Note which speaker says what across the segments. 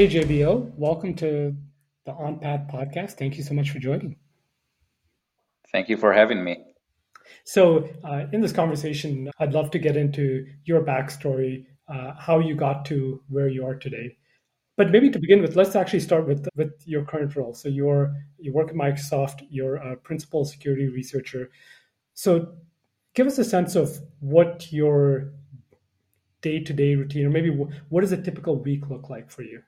Speaker 1: Hey, JBO, welcome to the OnPath podcast. Thank you so much for joining.
Speaker 2: Thank you for having me.
Speaker 1: So, uh, in this conversation, I'd love to get into your backstory, uh, how you got to where you are today. But maybe to begin with, let's actually start with with your current role. So, you're you work at Microsoft. You're a principal security researcher. So, give us a sense of what your day to day routine, or maybe what does a typical week look like for you?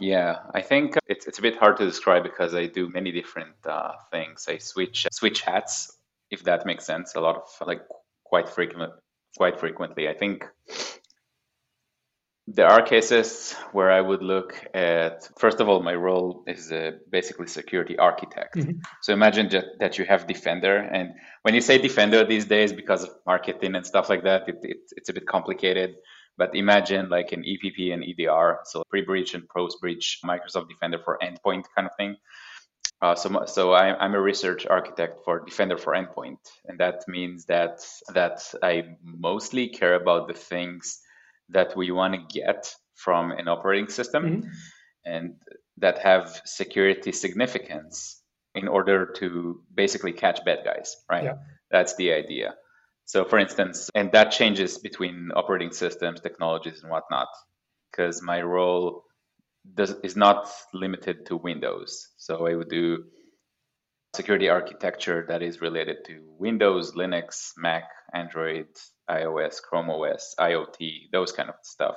Speaker 2: Yeah, I think it's it's a bit hard to describe because I do many different uh, things. I switch switch hats, if that makes sense. A lot of like quite frequent, quite frequently. I think there are cases where I would look at. First of all, my role is a basically security architect. Mm-hmm. So imagine that, that you have Defender, and when you say Defender these days, because of marketing and stuff like that, it, it, it's a bit complicated but imagine like an EPP and EDR, so pre-breach and post-breach Microsoft Defender for endpoint kind of thing. Uh, so, so I, I'm a research architect for Defender for Endpoint, and that means that that I mostly care about the things that we want to get from an operating system, mm-hmm. and that have security significance in order to basically catch bad guys. Right? Yeah. That's the idea. So, for instance, and that changes between operating systems, technologies, and whatnot, because my role does, is not limited to Windows. So, I would do security architecture that is related to Windows, Linux, Mac, Android, iOS, Chrome OS, IoT, those kind of stuff.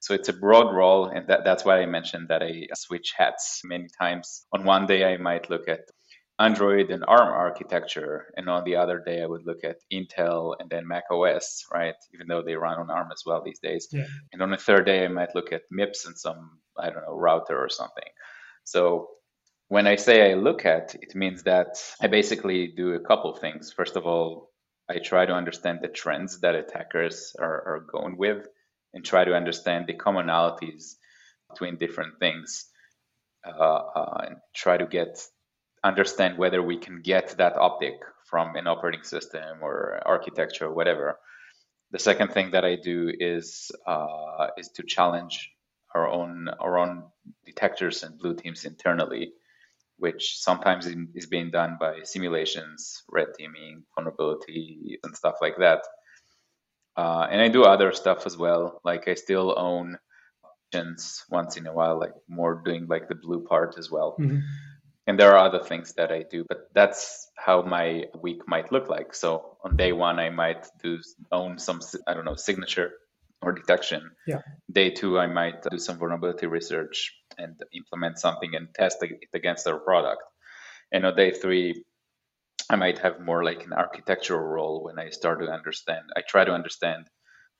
Speaker 2: So it's a broad role, and that, that's why I mentioned that I switch hats many times. On one day, I might look at Android and ARM architecture, and on the other day I would look at Intel and then Mac OS, right? Even though they run on ARM as well these days. Yeah. And on the third day I might look at MIPS and some I don't know router or something. So when I say I look at, it means that I basically do a couple of things. First of all, I try to understand the trends that attackers are, are going with, and try to understand the commonalities between different things, uh, uh, and try to get understand whether we can get that optic from an operating system or architecture or whatever. The second thing that I do is uh, is to challenge our own our own detectors and blue teams internally, which sometimes is being done by simulations, red teaming, vulnerability, and stuff like that. Uh, and I do other stuff as well. Like I still own options once in a while, like more doing like the blue part as well. Mm-hmm and there are other things that I do, but that's how my week might look like. So on day one, I might do own some, I don't know, signature or detection. Yeah. Day two, I might do some vulnerability research and implement something and test it against our product. And on day three, I might have more like an architectural role when I start to understand. I try to understand,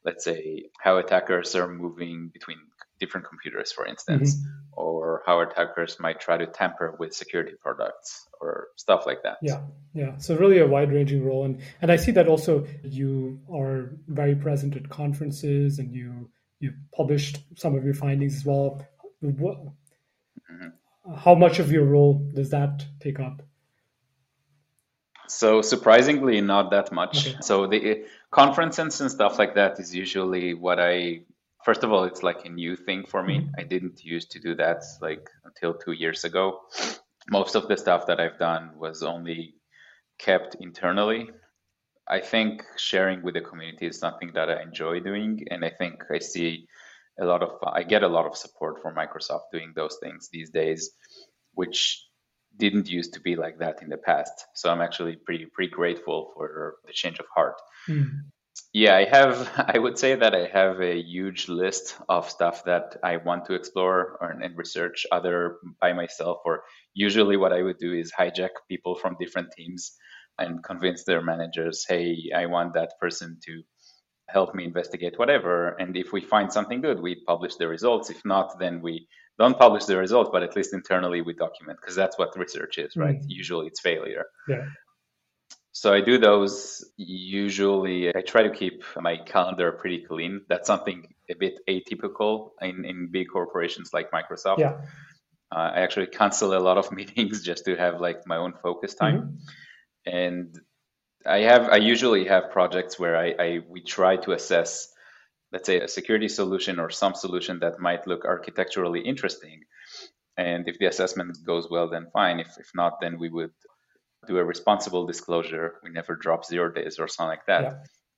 Speaker 2: let's say, how attackers are moving between different computers, for instance, mm-hmm. or how attackers might try to tamper with security products or stuff like that.
Speaker 1: Yeah, yeah. So really a wide-ranging role, and and I see that also you are very present at conferences, and you you published some of your findings as well. What, mm-hmm. How much of your role does that take up?
Speaker 2: So surprisingly, not that much. Okay. So the conferences and stuff like that is usually what I first of all, it's like a new thing for me. Mm-hmm. I didn't used to do that like until two years ago. Most of the stuff that I've done was only kept internally. I think sharing with the community is something that I enjoy doing, and I think I see a lot of I get a lot of support from Microsoft doing those things these days, which didn't used to be like that in the past. So I'm actually pretty pretty grateful for the change of heart. Mm. Yeah, I have. I would say that I have a huge list of stuff that I want to explore or, and research other by myself. Or usually, what I would do is hijack people from different teams and convince their managers, "Hey, I want that person to help me investigate whatever." And if we find something good, we publish the results. If not, then we don't publish the results, but at least internally we document because that's what research is, right? Mm. Usually, it's failure. Yeah. So I do those usually. I try to keep my calendar pretty clean. That's something a bit atypical in, in big corporations like Microsoft. Yeah. Uh, I actually cancel a lot of meetings just to have like my own focus time. Mm-hmm. And I have I usually have projects where I, I we try to assess let's say, a security solution or some solution that might look architecturally interesting. And if the assessment goes well, then fine. If, if not, then we would do a responsible disclosure. We never drop zero days or something like that. Yeah.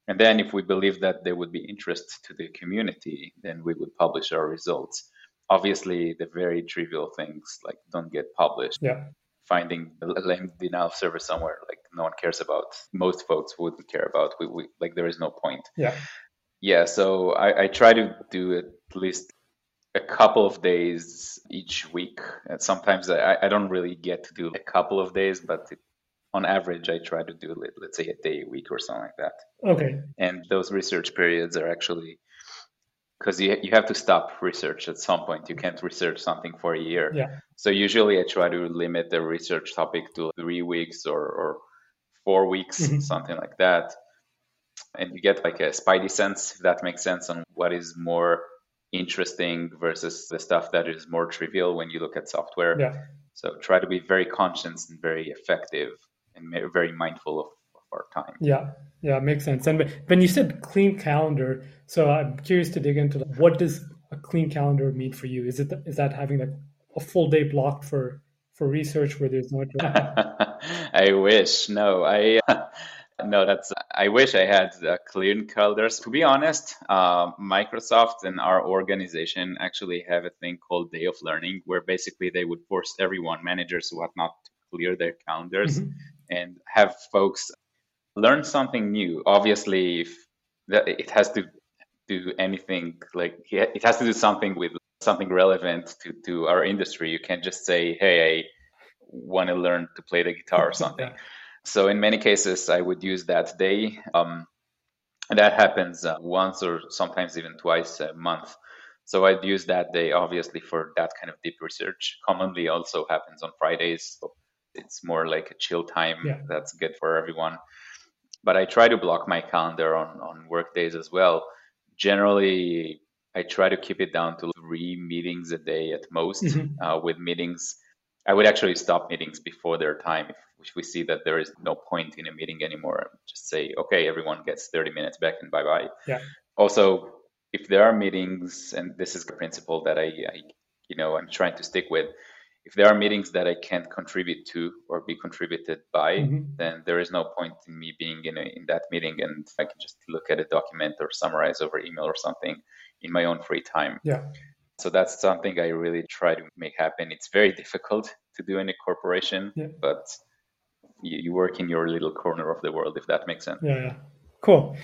Speaker 2: And then if we believe that there would be interest to the community, then we would publish our results. Obviously, the very trivial things like don't get published.
Speaker 1: Yeah.
Speaker 2: Finding a lame denial of service somewhere like no one cares about. Most folks wouldn't care about. We, we like there is no point.
Speaker 1: Yeah.
Speaker 2: Yeah. So I, I try to do at least a couple of days each week. And sometimes I, I don't really get to do a couple of days, but it, on average, I try to do, let's say, a day a week or something like that.
Speaker 1: Okay.
Speaker 2: And those research periods are actually because you, you have to stop research at some point. You can't research something for a year.
Speaker 1: Yeah.
Speaker 2: So usually I try to limit the research topic to three weeks or, or four weeks, mm-hmm. something like that. And you get like a spidey sense, if that makes sense, on what is more interesting versus the stuff that is more trivial when you look at software.
Speaker 1: Yeah.
Speaker 2: So try to be very conscious and very effective and very mindful of, of our time.
Speaker 1: Yeah, yeah, makes sense. And when you said clean calendar, so I'm curious to dig into what does a clean calendar mean for you? Is it is that having like a full day blocked for for research where there's no?
Speaker 2: I wish. No, I. No, that's. I wish I had uh, clean calendars. To be honest, uh, Microsoft and our organization actually have a thing called Day of Learning, where basically they would force everyone, managers, whatnot, to clear their calendars mm-hmm. And have folks learn something new. Obviously, if it has to do anything like it has to do something with something relevant to, to our industry. You can't just say, "Hey, I want to learn to play the guitar" or something. yeah. So in many cases, I would use that day. Um, that happens uh, once or sometimes even twice a month. So I'd use that day obviously for that kind of deep research. Commonly also happens on Fridays. So it's more like a chill time
Speaker 1: yeah.
Speaker 2: that's good for everyone. But I try to block my calendar on, on work days as well. Generally, I try to keep it down to three meetings a day at most, mm-hmm. uh, with meetings I would actually stop meetings before their time if we see that there is no point in a meeting anymore. Just say, okay, everyone gets 30 minutes back and bye bye.
Speaker 1: Yeah.
Speaker 2: Also, if there are meetings, and this is the principle that I, I, you know, I'm trying to stick with. If there are meetings that I can't contribute to or be contributed by, mm-hmm. then there is no point in me being in a, in that meeting, and I can just look at a document or summarize over email or something in my own free time.
Speaker 1: Yeah.
Speaker 2: So that's something I really try to make happen. It's very difficult to do in a corporation,
Speaker 1: yeah.
Speaker 2: but you, you, work in your little corner of the world, if that makes sense.
Speaker 1: Yeah, yeah. Cool.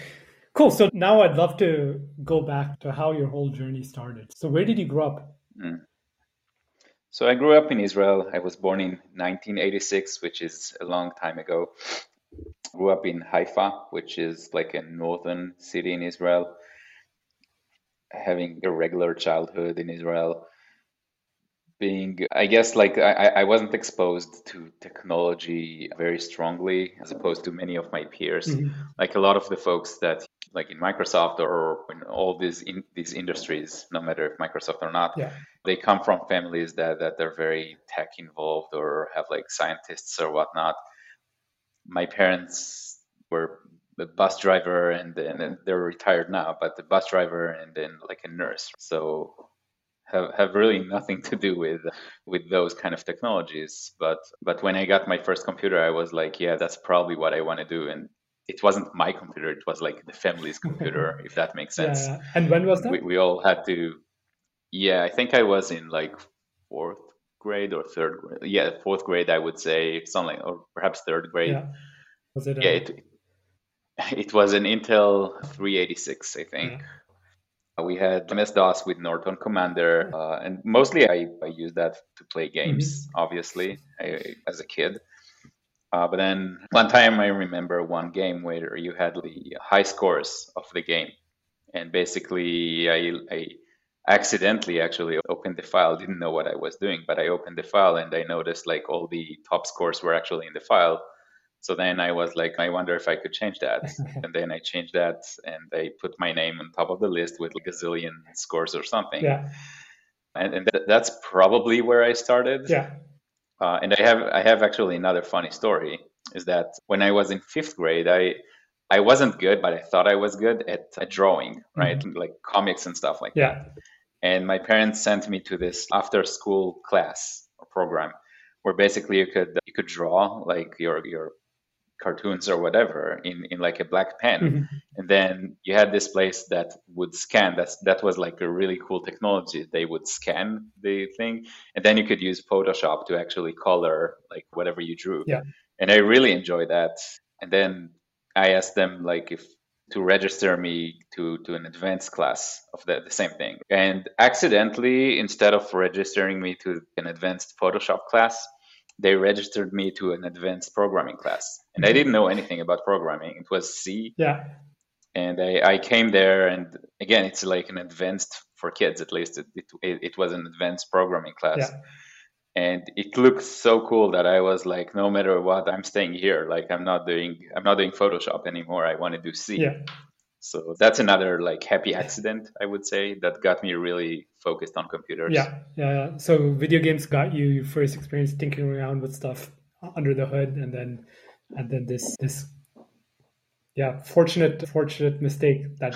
Speaker 1: Cool. So now I'd love to go back to how your whole journey started. So where did you grow up?
Speaker 2: Mm. So I grew up in Israel. I was born in 1986, which is a long time ago. Grew up in Haifa, which is like a northern city in Israel having a regular childhood in Israel, being, I guess, like I, I wasn't exposed to technology very strongly as opposed to many of my peers. Mm-hmm. Like a lot of the folks that, like in Microsoft or in all these in these industries, no matter if Microsoft or not,
Speaker 1: yeah.
Speaker 2: they come from families that that are very tech involved or have like scientists or whatnot. My parents were a bus driver and then they're retired now, but the bus driver and then like a nurse. So have, have really nothing to do with with those kind of technologies. But but when I got my first computer, I was like, yeah, that's probably what I want to do. And it wasn't my computer; it was like the family's computer, if that makes sense.
Speaker 1: Yeah. And when was that?
Speaker 2: We, we all had to. Yeah, I think I was in like fourth grade or third grade. Yeah, fourth grade, I would say something, or perhaps third grade.
Speaker 1: Yeah. Was it?
Speaker 2: Yeah, it, it was an Intel 386, I think. Yeah. We had MS DOS with Norton Commander, uh, and mostly I, I used that to play games, mm-hmm. obviously, I, as a kid. Uh, but then one time I remember one game where you had the high scores of the game. And basically, I, I accidentally actually opened the file, didn't know what I was doing, but I opened the file and I noticed like all the top scores were actually in the file. So then I was like, I wonder if I could change that. and then I changed that and I put my name on top of the list with like a zillion scores or something.
Speaker 1: Yeah.
Speaker 2: And, and th- that's probably where I started.
Speaker 1: Yeah.
Speaker 2: Uh, and I have I have actually another funny story is that when I was in fifth grade, I I wasn't good, but I thought I was good at, at drawing, right? Mm-hmm. Like comics and stuff like yeah. that. And my parents sent me to this after school class or program where basically you could you could draw like your your cartoons or whatever in, in like a black pen. Mm-hmm. and then you had this place that would scan. That's that was like a really cool technology. They would scan the thing and then you could use photoshop to actually color like whatever you drew.
Speaker 1: Yeah.
Speaker 2: And i really enjoyed that. And then i asked them like if to register me to to an advanced class of the, the same thing. And accidentally instead of registering me to an advanced photoshop class they registered me to an advanced programming class. And i mm-hmm. didn't know anything about programming. It was c.
Speaker 1: Yeah.
Speaker 2: And i, I came there and again it's like an advanced for kids at least it, it, it was an advanced programming class. Yeah. and it looked so cool that i was like no matter what i'm staying here. Like i'm not doing i'm not doing photoshop anymore. I want to do c.
Speaker 1: Yeah
Speaker 2: so that's another like happy accident i would say that got me really focused on computers.
Speaker 1: Yeah yeah so video games got you your first experience tinkering around with stuff under the hood and then and then this this yeah fortunate fortunate mistake that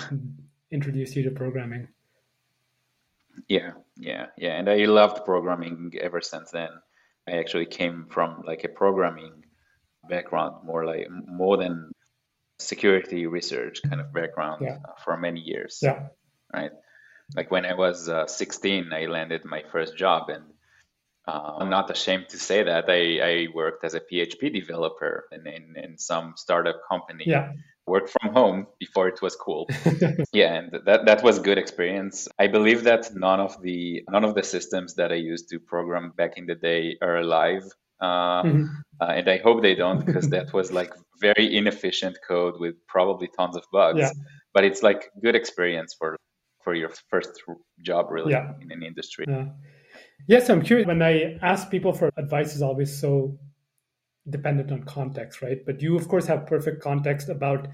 Speaker 1: introduced you to programming.
Speaker 2: Yeah yeah yeah. And i loved programming ever since then. I actually came from like a programming background more like more than security research kind of background yeah. for many years.
Speaker 1: Yeah.
Speaker 2: Right. Like when I was uh, 16, I landed my first job, and uh, I'm not ashamed to say that I, I worked as a PHP developer in, in, in some startup company.
Speaker 1: Yeah.
Speaker 2: Worked from home before it was cool. yeah, and that that was good experience. I believe that none of the none of the systems that I used to program back in the day are alive mm-hmm. uh, and I hope they don't because that was like very inefficient code with probably tons of bugs.
Speaker 1: Yeah.
Speaker 2: But it's like good experience for for your first job really
Speaker 1: yeah.
Speaker 2: in an industry.
Speaker 1: Yeah. Yes, I'm curious. When I ask people for advice, is always so dependent on context, right? But you, of course, have perfect context about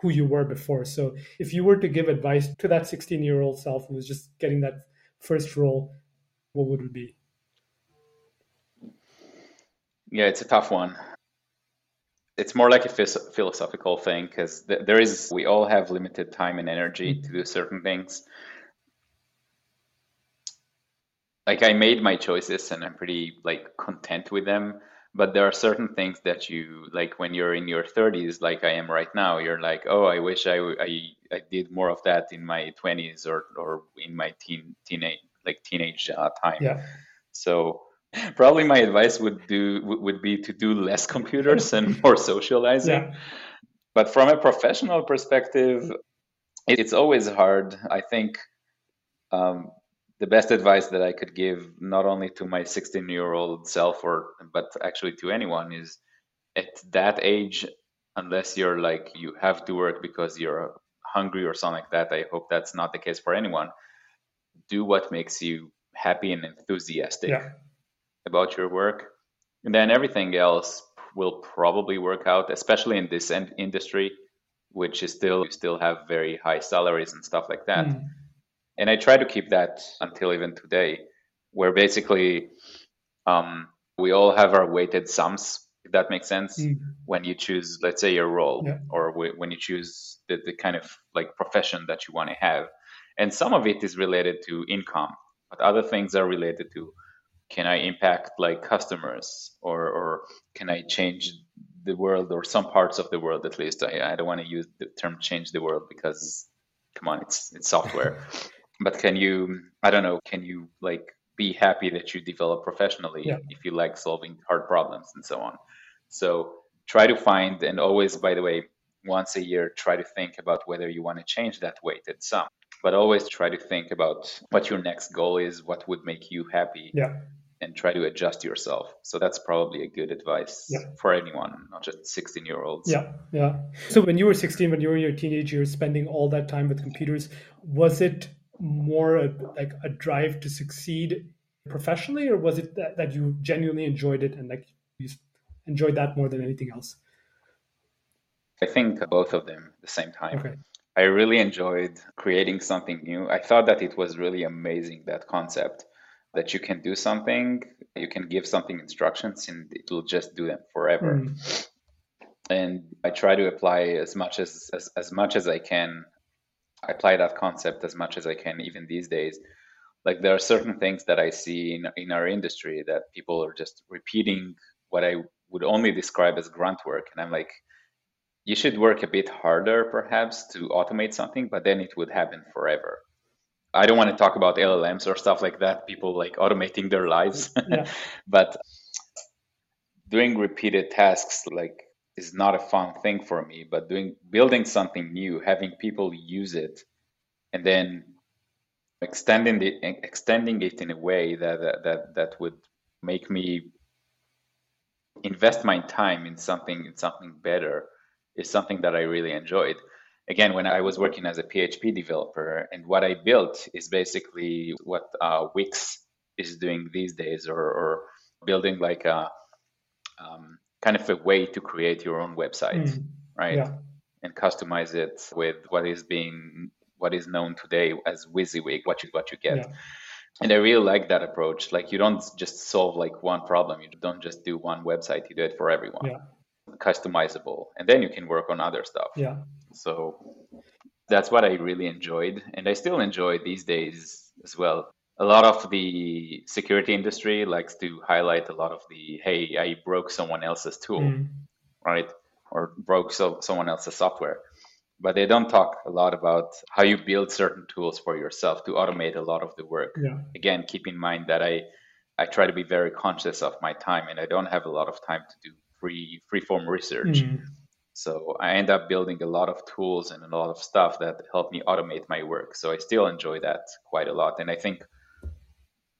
Speaker 1: who you were before. So if you were to give advice to that 16 year old self who was just getting that first role, what would it be?
Speaker 2: Yeah, it's a tough one. It's more like a philosophical thing because th- there is, we all have limited time and energy to do certain things. Like I made my choices and I'm pretty like content with them. But there are certain things that you like when you're in your 30s, like I am right now. You're like, oh, I wish I, I, I did more of that in my 20s or, or in my teen teenage like teenage uh, time.
Speaker 1: Yeah.
Speaker 2: So probably my advice would do would be to do less computers and more socializing. Yeah. But from a professional perspective, it's always hard. I think um, the best advice that I could give, not only to my 16 year old self, or but actually to anyone, is at that age, unless you're like you have to work because you're hungry or something like that. I hope that's not the case for anyone. Do what makes you happy and enthusiastic.
Speaker 1: Yeah
Speaker 2: about your work. And then everything else will probably work out, especially in this industry, which is still you still have very high salaries and stuff like that. Mm. And I try to keep that until even today, where basically um, we all have our weighted sums, if that makes sense. Mm. When you choose, let's say, your role,
Speaker 1: yeah.
Speaker 2: or when you choose the, the kind of like profession that you want to have, and some of it is related to income, but other things are related to can I impact like customers or or can I change the world or some parts of the world at least? I, I don't want to use the term change the world because come on, it's it's software. but can you I don't know, can you like be happy that you develop professionally
Speaker 1: yeah.
Speaker 2: if you like solving hard problems and so on. So try to find and always by the way, once a year try to think about whether you want to change that weighted sum but always try to think about what your next goal is, what would make you happy.
Speaker 1: Yeah.
Speaker 2: And try to adjust yourself. So that's probably a good advice
Speaker 1: yeah.
Speaker 2: for anyone, not just 16 year olds.
Speaker 1: Yeah, yeah. So when you were 16, when you were your teenager, spending all that time with computers, was it more a, like a drive to succeed professionally, or was it that, that you genuinely enjoyed it and like you enjoyed that more than anything else?
Speaker 2: I think both of them at the same time.
Speaker 1: Okay.
Speaker 2: I really enjoyed creating something new. I thought that it was really amazing that concept that you can do something, you can give something instructions, and it will just do them forever. Mm. and I try to apply as much as, as as much as I can. I apply that concept as much as I can, even these days. Like there are certain things that I see in in our industry that people are just repeating what I would only describe as grunt work, and I'm like, you should work a bit harder perhaps to automate something, but then it would happen forever. I don't want to talk about LLMs or stuff like that. People like automating their lives, yeah. but doing repeated tasks like is not a fun thing for me but doing building something new having people use it and then extending it extending it in a way that that that, that would make me invest my time in something in something better is something that I really enjoyed. Again, when I was working as a PHP developer, and what I built is basically what uh, Wix is doing these days, or, or building like a um, kind of a way to create your own website, mm. right? Yeah. And customize it with what is being what is known today as WYSIWYG, what you what you get. Yeah. And I really like that approach. Like you don't just solve like one problem. You don't just do one website. You do it for everyone. Yeah. Customizable, and then you can work on other stuff.
Speaker 1: Yeah.
Speaker 2: So that's what I really enjoyed, and I still enjoy these days as well a lot of the security industry likes to highlight a lot of the hey i broke someone else's tool mm. right or broke so, someone else's software but they don't talk a lot about how you build certain tools for yourself to automate a lot of the work
Speaker 1: yeah.
Speaker 2: again keep in mind that i i try to be very conscious of my time and i don't have a lot of time to do free free form research mm. So I end up building a lot of tools and a lot of stuff that help me automate my work. So I still enjoy that quite a lot. And I think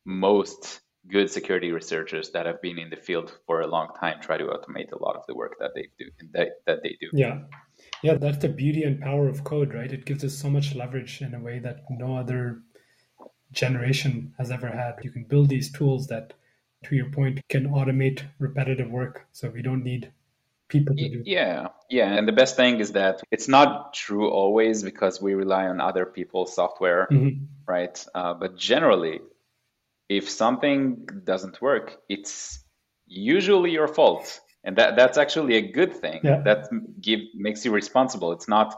Speaker 2: most good security researchers that have been in the field for a long time try to automate a lot of the work that they do that, that they do
Speaker 1: yeah yeah that's the beauty and power of code right it gives us so much leverage in a way that no other generation has ever had you can build these tools that to your point can automate repetitive work so we don't need people to do
Speaker 2: yeah yeah and the best thing is that it's not true always because we rely on other people's software mm-hmm. right uh, but generally if something doesn't work, it's usually your fault. And that, that's actually a good thing.
Speaker 1: Yeah.
Speaker 2: That give, makes you responsible. It's not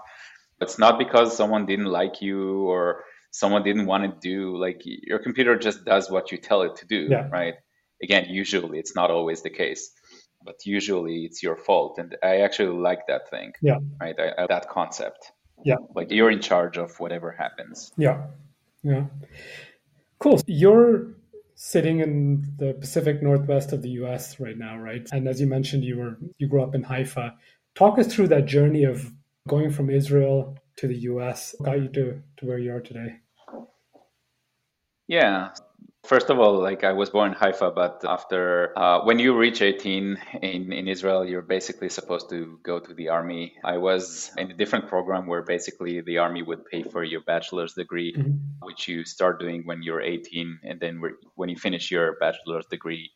Speaker 2: it's not because someone didn't like you or someone didn't want to do like your computer just does what you tell it to do,
Speaker 1: yeah.
Speaker 2: right? Again, usually it's not always the case, but usually it's your fault. And I actually like that thing.
Speaker 1: Yeah.
Speaker 2: Right. I, I, that concept.
Speaker 1: Yeah.
Speaker 2: Like you're in charge of whatever happens.
Speaker 1: Yeah. Yeah. Cool. You're sitting in the Pacific Northwest of the US right now, right? And as you mentioned, you were you grew up in Haifa. Talk us through that journey of going from Israel to the US, got you to, to where you are today.
Speaker 2: Yeah. First of all, like I was born in Haifa, but after uh, when you reach 18 in, in Israel, you're basically supposed to go to the army. I was in a different program where basically the army would pay for your bachelor's degree, mm-hmm. which you start doing when you're 18, and then when you finish your bachelor's degree,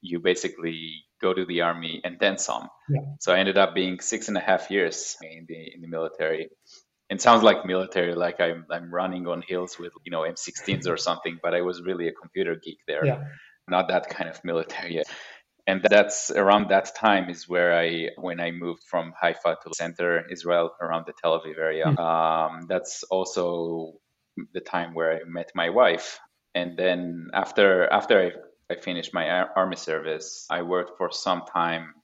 Speaker 2: you basically go to the army and then some.
Speaker 1: Yeah.
Speaker 2: So I ended up being six and a half years in the in the military it sounds like military, like I'm I'm running on hills with you know M16s or something, but I was really a computer geek there,
Speaker 1: yeah.
Speaker 2: not that kind of military. Yet. And that's around that time is where I when I moved from Haifa to center Israel around the Tel Aviv area. Mm. Um, that's also the time where I met my wife. And then after after I, I finished my army service, I worked for some time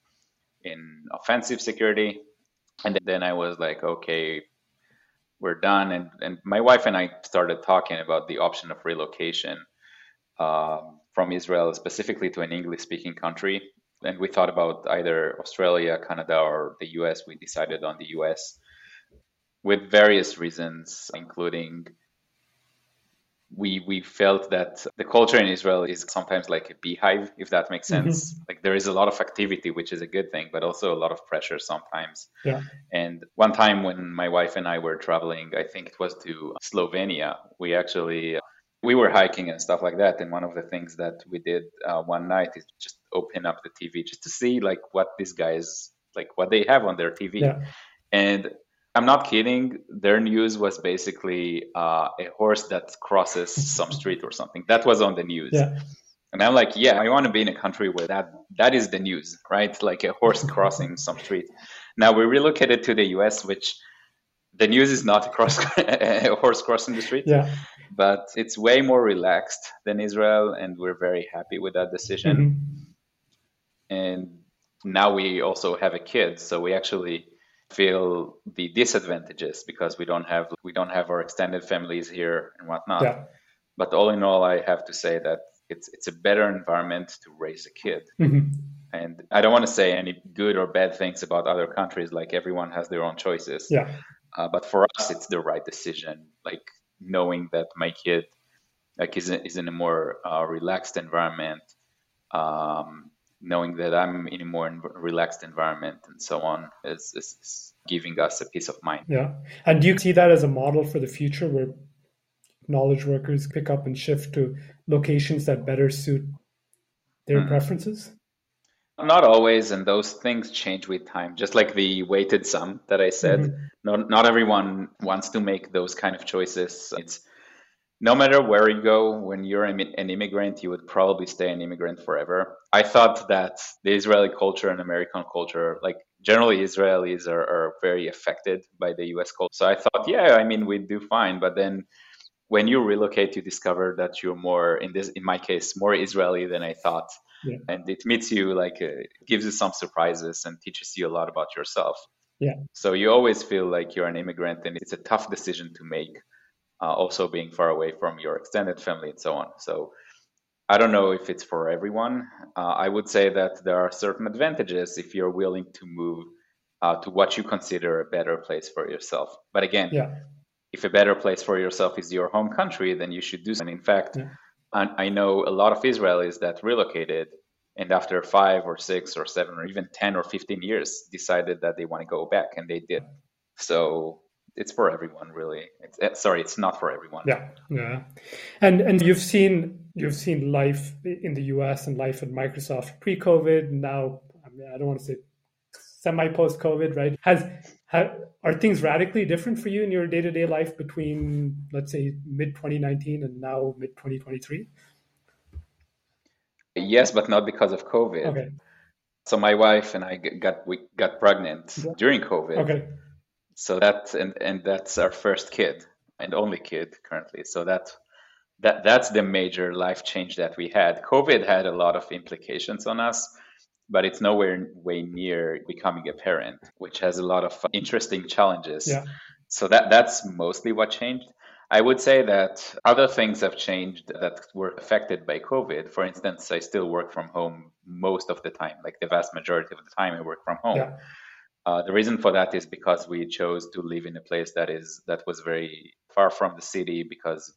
Speaker 2: in offensive security. And then I was like, okay, we're done. And, and my wife and I started talking about the option of relocation um, from Israel specifically to an English speaking country. And we thought about either Australia, Canada, or the US. We decided on the US with various reasons, including we we felt that the culture in Israel is sometimes like a beehive, if that makes mm-hmm. sense. Mm-hmm. Like there is a lot of activity, which is a good thing, but also a lot of pressure sometimes.
Speaker 1: Yeah.
Speaker 2: And one time when my wife and I were traveling, I think it was to Slovenia, we actually we were hiking and stuff like that. And one of the things that we did uh, one night is just open up the TV just to see like what these guys like what they have on their TV.
Speaker 1: Yeah.
Speaker 2: And I'm not kidding. Their news was basically uh, a horse that crosses some street or something. That was on the news.
Speaker 1: Yeah.
Speaker 2: And I'm like, yeah, I want to be in a country where that that is the news, right? Like a horse crossing some street. Now we relocated to the US, which the news is not across a horse crossing the street.
Speaker 1: Yeah.
Speaker 2: But it's way more relaxed than Israel, and we're very happy with that decision. Mm-hmm. And now we also have a kid, so we actually feel the disadvantages because we don't have we don't have our extended families here and whatnot. Yeah. But all in all, I have to say that it's it's a better environment to raise a kid. Mm-hmm. And I don't want to say any good or bad things about other countries. Like everyone has their own choices.
Speaker 1: Yeah.
Speaker 2: Uh, but for us, it's the right decision. Like knowing that my kid like is, is in a more uh, relaxed environment, um, knowing that I'm in a more relaxed environment and so on is, is, is giving us a peace of mind.
Speaker 1: Yeah. And do you see that as a model for the future where knowledge workers pick up and shift to locations that better suit their mm. preferences?
Speaker 2: Not always, and those things change with time. Just like the weighted sum that I said, mm-hmm. not not everyone wants to make those kind of choices. It's no matter where you go, when you're an immigrant, you would probably stay an immigrant forever. I thought that the Israeli culture and American culture, like generally Israelis are, are very affected by the US culture. So I thought, yeah, I mean, we do fine. But then when you relocate, you discover that you're more, in this, in my case, more Israeli than I thought. Yeah. And it meets you like, uh, gives you some surprises and teaches you a lot about yourself.
Speaker 1: Yeah.
Speaker 2: So you always feel like you're an immigrant and it's a tough decision to make uh, also being far away from your extended family and so on. So I don't know if it's for everyone. Uh, I would say that there are certain advantages if you're willing to move uh, to what you consider a better place for yourself. But again,
Speaker 1: yeah.
Speaker 2: if a better place for yourself is your home country, then you should do so. And in fact, yeah. I, I know a lot of Israelis that relocated and after five or six or seven or even 10 or 15 years decided that they want to go back and they did. So it's for everyone really. It's, eh, sorry it's not for everyone.
Speaker 1: Yeah yeah. And and you've seen you've seen life in the us and life at microsoft pre-covid now i mean i don't want to say semi post covid right? Has have, are things radically different for you in your day-to-day life between let's say mid 2019 and now mid 2023
Speaker 2: yes but not because of covid.
Speaker 1: Okay.
Speaker 2: So my wife and i got we got pregnant yeah. during covid.
Speaker 1: Okay
Speaker 2: so that and and that's our first kid and only kid currently so that that that's the major life change that we had covid had a lot of implications on us but it's nowhere way near becoming a parent which has a lot of interesting challenges
Speaker 1: yeah.
Speaker 2: so that that's mostly what changed I would say that other things have changed that were affected by COVID. For instance, I still work from home most of the time, like the vast majority of the time I work from home.
Speaker 1: Yeah.
Speaker 2: Uh, the reason for that is because we chose to live in a place that is that was very far from the city because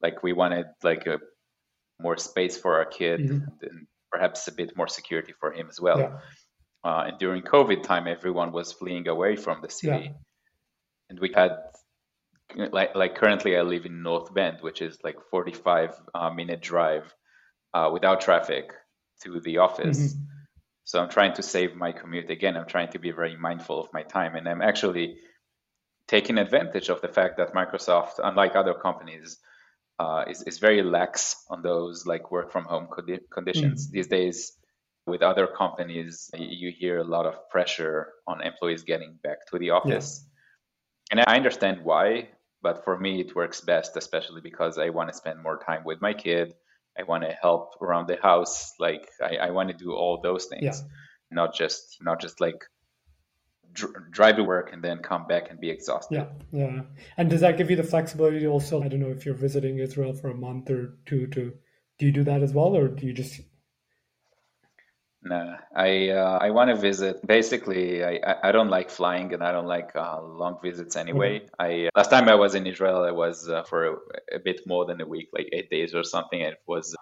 Speaker 2: like we wanted like a more space for our kid mm-hmm. and perhaps a bit more security for him as well.
Speaker 1: Yeah.
Speaker 2: Uh, and during COVID time, everyone was fleeing away from the city, yeah. and we had like like currently I live in North Bend, which is like 45 uh, minute drive uh, without traffic to the office. Mm-hmm so I'm trying to save my commute. Again, I'm trying to be very mindful of my time. And I'm actually taking advantage of the fact that Microsoft, unlike other companies, uh, is, is very lax on those like work from home conditions. Mm. These days, with other companies, you hear a lot of pressure on employees getting back to the office. Yeah. And I understand why, but for me, it works best, especially because I want to spend more time with my kid. I want to help around the house. Like I, I want to do all those things,
Speaker 1: yeah.
Speaker 2: not just not just like dr- drive to work and then come back and be exhausted.
Speaker 1: Yeah, yeah. And does that give you the flexibility also? I don't know if you're visiting Israel for a month or two. To do you do that as well, or do you just
Speaker 2: no, I uh, I want to visit. Basically, I, I don't like flying and I don't like uh, long visits anyway. Mm-hmm. I uh, last time I was in Israel, I was uh, for a, a, bit more than a week, like eight days or something. It was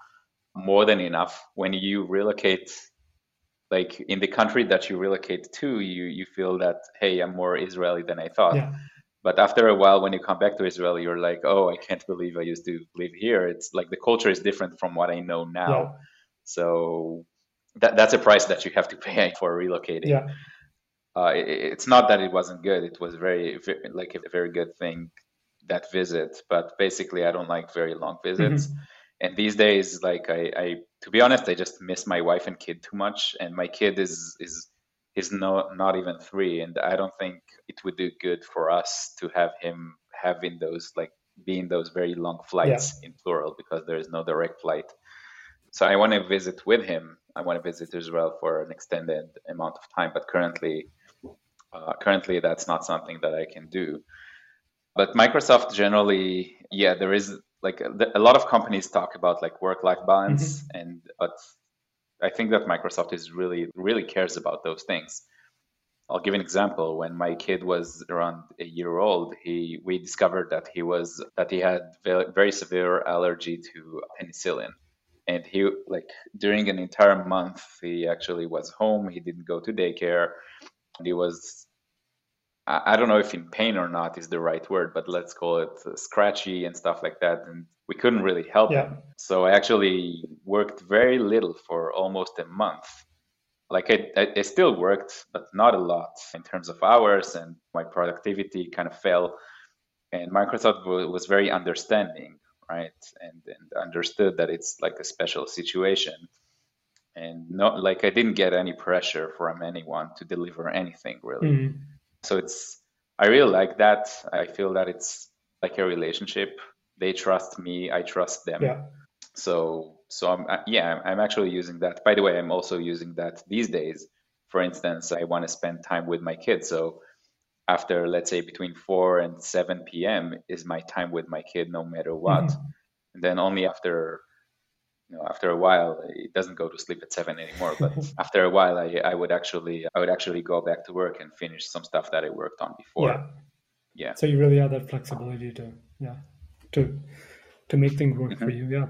Speaker 2: more than enough. When you relocate, like in the country that you relocate to, you you feel that hey, I'm more Israeli than I thought.
Speaker 1: Yeah.
Speaker 2: But after a while, when you come back to Israel, you're like, oh, I can't believe I used to live here. It's like the culture is different from what I know now. Yeah. So that that's a price that you have to pay for relocating.
Speaker 1: Yeah.
Speaker 2: Uh, it, it's not that it wasn't good. It was very, very, like a very good thing that visit. But basically, I don't like very long visits. Mm-hmm. And these days, like I, I, to be honest, I just miss my wife and kid too much. And my kid is is he's no, not even three, and I don't think it would do good for us to have him having those like being those very long flights yeah. in plural because there is no direct flight. So I want to visit with him. I want to visit Israel for an extended amount of time, but currently, uh, currently that's not something that I can do. But Microsoft generally, yeah, there is like a, a lot of companies talk about like work-life balance, mm-hmm. and but I think that Microsoft is really really cares about those things. I'll give an example. When my kid was around a year old, he we discovered that he was that he had very severe allergy to penicillin, and he like during an entire month he actually was home. He didn't go to daycare. And he was I don't know if in pain or not is the right word, but let's call it scratchy and stuff like that. And we couldn't really help yeah. him. So I actually worked very little for almost a month. Like I, I, still worked, but not a lot in terms of hours, and my productivity kind of fell. And Microsoft was very understanding, right? And, and understood that it's like a special situation. And not like I didn't get any pressure from anyone to deliver anything really. Mm-hmm so it's I really like that. I feel that it's like a relationship. They trust me, I trust them. Yeah. So so I'm yeah, I'm actually using that. By the way, I'm also using that these days. For instance, I want to spend time with my kids. So after let's say between 4 and 7 p.m. is my time with my kid no matter what. Mm-hmm. And then only after you know, after a while, it doesn't go to sleep at seven anymore. But after a while, I, I would actually I would actually go back to work and finish some stuff that I worked on before.
Speaker 1: Yeah. Yeah. So you really have that flexibility to yeah to to make things work mm-hmm. for you. Yeah.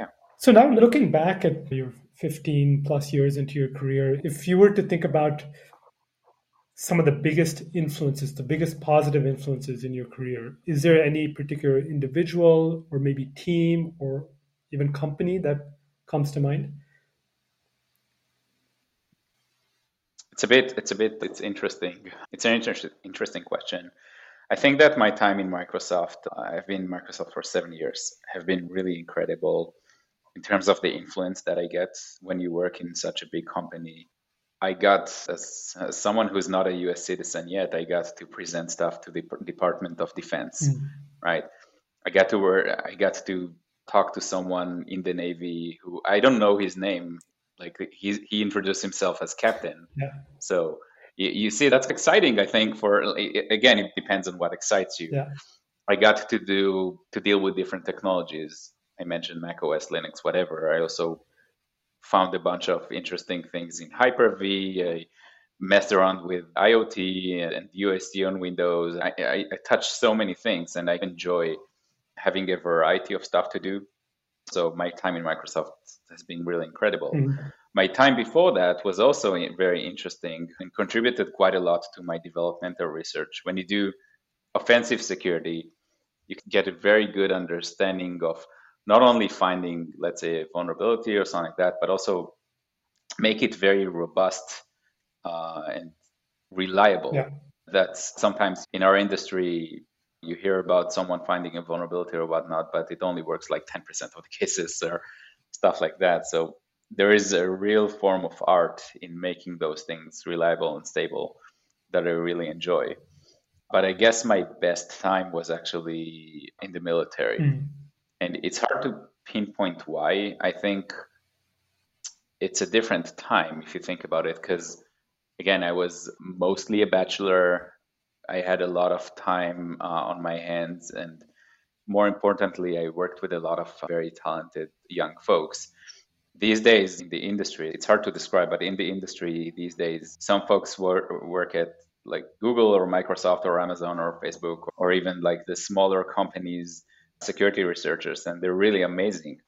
Speaker 2: Yeah.
Speaker 1: So now looking back at your 15 plus years into your career, if you were to think about some of the biggest influences, the biggest positive influences in your career, is there any particular individual or maybe team or even company that comes to mind?
Speaker 2: It's a bit, it's a bit, it's interesting. It's an interesting, interesting question. I think that my time in Microsoft, I've been in Microsoft for seven years, have been really incredible in terms of the influence that I get when you work in such a big company. I got, as, as someone who's not a US citizen yet, I got to present stuff to the Department of Defense, mm. right? I got to where I got to talk to someone in the Navy who I don't know his name. Like he he introduced himself as captain.
Speaker 1: Yeah.
Speaker 2: So you, you see, that's exciting. I think for again, it depends on what excites you.
Speaker 1: Yeah.
Speaker 2: I got to do to deal with different technologies. I mentioned Mac OS, Linux, whatever. I also found a bunch of interesting things in Hyper-V. I messed around with IoT and USD on Windows. I, I, I touched so many things, and I enjoy having a variety of stuff to do. So my time in Microsoft has been really incredible. Mm-hmm. My time before that was also very interesting and contributed quite a lot to my developmental research. When you do offensive security, you can get a very good understanding of not only finding, let's say, a vulnerability or something like that, but also make it very robust uh, and reliable.
Speaker 1: Yeah.
Speaker 2: That's sometimes in our industry you hear about someone finding a vulnerability or whatnot, but it only works like 10% of the cases or stuff like that. So there is a real form of art in making those things reliable and stable that I really enjoy. But I guess my best time was actually in the military. Mm. And it's hard to pinpoint why. I think it's a different time if you think about it, because again, I was mostly a bachelor I had a lot of time uh, on my hands, and more importantly, I worked with a lot of very talented young folks. These days in the industry, it's hard to describe, but in the industry these days, some folks work, work at like Google or Microsoft or Amazon or Facebook or even like the smaller companies, security researchers, and they're really amazing.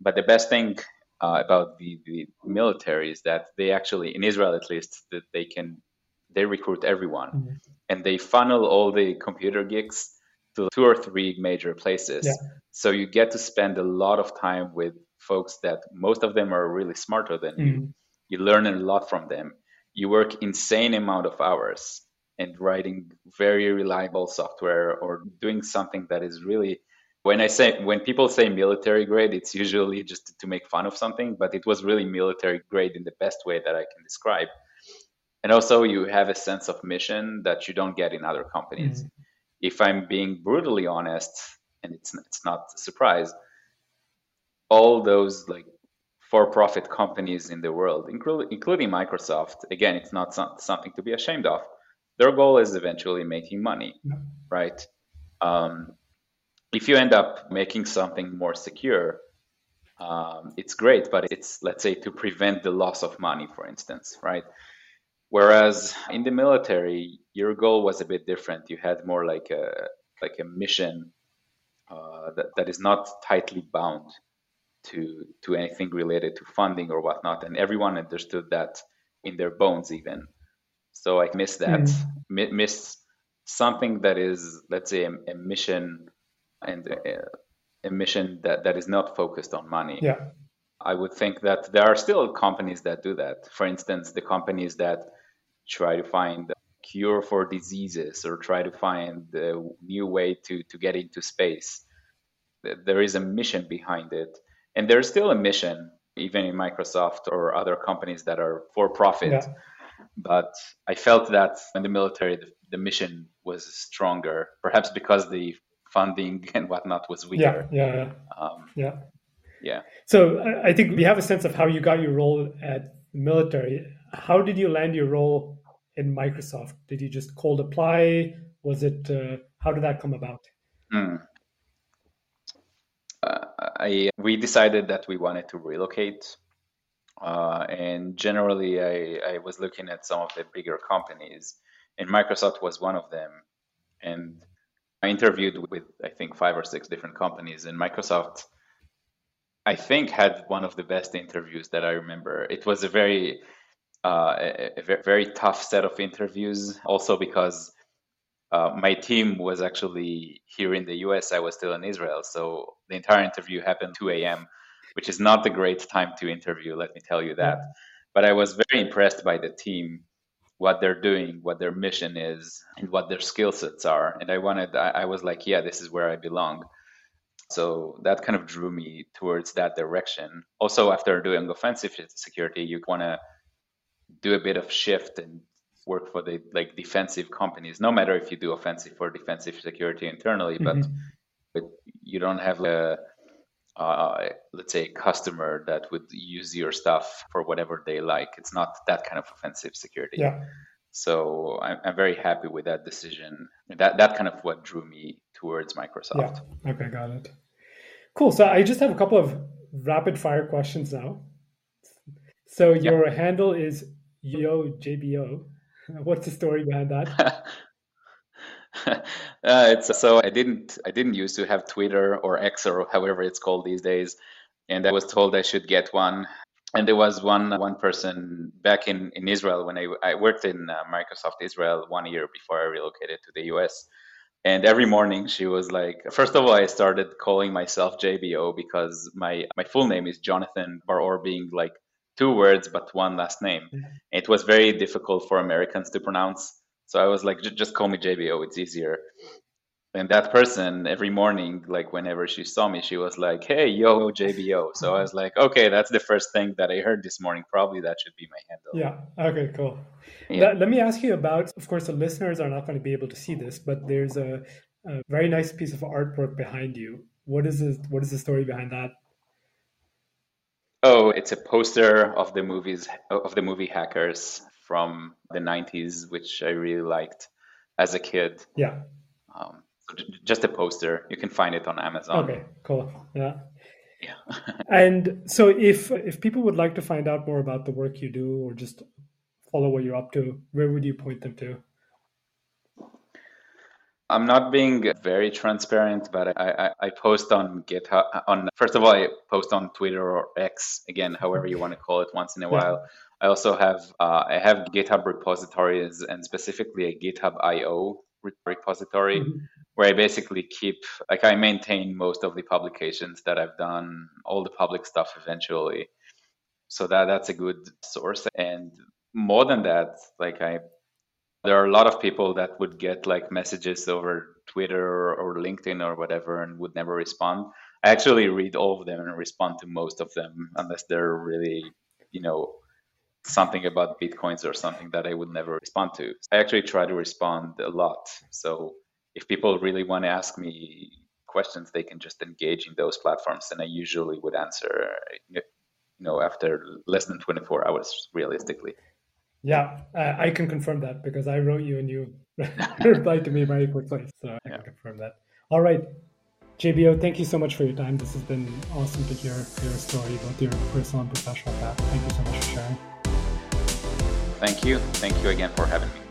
Speaker 2: But the best thing uh, about the, the military is that they actually, in Israel at least, that they can they recruit everyone mm-hmm. and they funnel all the computer geeks to two or three major places.
Speaker 1: Yeah.
Speaker 2: So you get to spend a lot of time with folks that most of them are really smarter than mm-hmm. you. You learn a lot from them. You work insane amount of hours and writing very reliable software or doing something that is really when I say when people say military grade, it's usually just to make fun of something, but it was really military grade in the best way that I can describe and also you have a sense of mission that you don't get in other companies. Mm. If I'm being brutally honest, and it's it's not a surprise, all those like for-profit companies in the world, including including Microsoft, again, it's not something to be ashamed of. Their goal is eventually making money, yeah. right? Um, if you end up making something more secure, um, it's great, but it's let's say to prevent the loss of money, for instance, right? Whereas in the military, your goal was a bit different. You had more like a like a mission uh, that, that is not tightly bound to to anything related to funding or whatnot, and everyone understood that in their bones even. So I miss that, mm. miss something that is let's say a, a mission and a, a mission that, that is not focused on money.
Speaker 1: Yeah.
Speaker 2: I would think that there are still companies that do that. For instance, the companies that try to find a cure for diseases or try to find a new way to, to get into space. There is a mission behind it. And there's still a mission, even in Microsoft or other companies that are for profit. Yeah. But I felt that in the military, the, the, mission was stronger, perhaps because the funding and whatnot was weaker.
Speaker 1: Yeah, yeah, yeah. Um, yeah.
Speaker 2: yeah.
Speaker 1: So I think we have a sense of how you got your role at the military. How did you land your role in Microsoft? Did you just cold apply? Was it uh, how did that come about?
Speaker 2: Mm. Uh, I we decided that we wanted to relocate, uh, and generally, I, I was looking at some of the bigger companies, and Microsoft was one of them. And I interviewed with I think five or six different companies, and Microsoft. I think had one of the best interviews that I remember. It was a very uh, a, a, very tough set of interviews. Also because uh, my team was actually here in the US. I was still in Israel, so the entire interview happened 2 a.m., which is not the great time to interview. Let me tell you that. But I was very impressed by the team, what they're doing, what their mission is, and what their skill sets are. And I wanted, I, I was like, yeah, this is where I belong. So that kind of drew me towards that direction. Also, after doing offensive security, you want to do a bit of shift and work for the like defensive companies no matter if you do offensive or defensive security internally but mm-hmm. but you don't have a uh, let's say a customer that would use your stuff for whatever they like. It's not that kind of offensive security.
Speaker 1: Yeah.
Speaker 2: So I'm, I'm very happy with that decision. That that kind of what drew me towards microsoft.
Speaker 1: Yeah. Okay got it. Cool. So i just have a couple of rapid fire questions now. So your yeah. handle is Yo JBO. What's the story behind that?
Speaker 2: uh, it's so I didn't I didn't used to have Twitter or X or however it's called these days, and I was told I should get one. And there was one one person back in, in Israel when I, I worked in uh, Microsoft Israel one year before I relocated to the US. And every morning she was like, first of all, I started calling myself JBO because my my full name is Jonathan Bar-Or, being like two words but one last name. Mm-hmm. It was very difficult for Americans to pronounce. So I was like, just call me JBO, oh, it's easier. And that person, every morning, like whenever she saw me, she was like, hey, yo, JBO. So I was like, okay, that's the first thing that I heard this morning. Probably that should be my handle.
Speaker 1: Yeah. Okay, cool. Yeah. Let, let me ask you about, of course, the listeners are not going to be able to see this, but there's a, a very nice piece of artwork behind you. What is this, what is the story behind that?
Speaker 2: Oh, it's a poster of the movies of the movie Hackers from the 90s, which I really liked as a kid.
Speaker 1: Yeah.
Speaker 2: Um, so just a poster. You can find it on Amazon.
Speaker 1: Okay, cool. Yeah.
Speaker 2: Yeah.
Speaker 1: and so if if people would like to find out more about the work you do or just follow what you're up to, where would you point them to?
Speaker 2: I'm not being very transparent, but I, I, I, post on GitHub. On first of all, I post on Twitter or X again, however you want to call it, once in a while. I also have uh, I have GitHub repositories and specifically a GitHub IO repository mm-hmm. where I basically keep like I maintain most of the publications that I've done, all the public stuff eventually. So that that's a good source. And more than that, like I there are a lot of people that would get like messages over Twitter or LinkedIn or whatever and would never respond. I actually read all of them and respond to most of them unless they're really, you know, something about bitcoins or something that I would never respond to. I actually try to respond a lot. So if people really want to ask me questions, they can just engage in those platforms, and I usually would answer, you know, after less than 24 hours, realistically.
Speaker 1: Yeah, I can confirm that because I wrote you and you replied to me very quickly. So I yeah. can confirm that. All right. JBO, thank you so much for your time. This has been awesome to hear your story, both your personal and professional path. Thank you so much for sharing.
Speaker 2: Thank you. Thank you again for having me.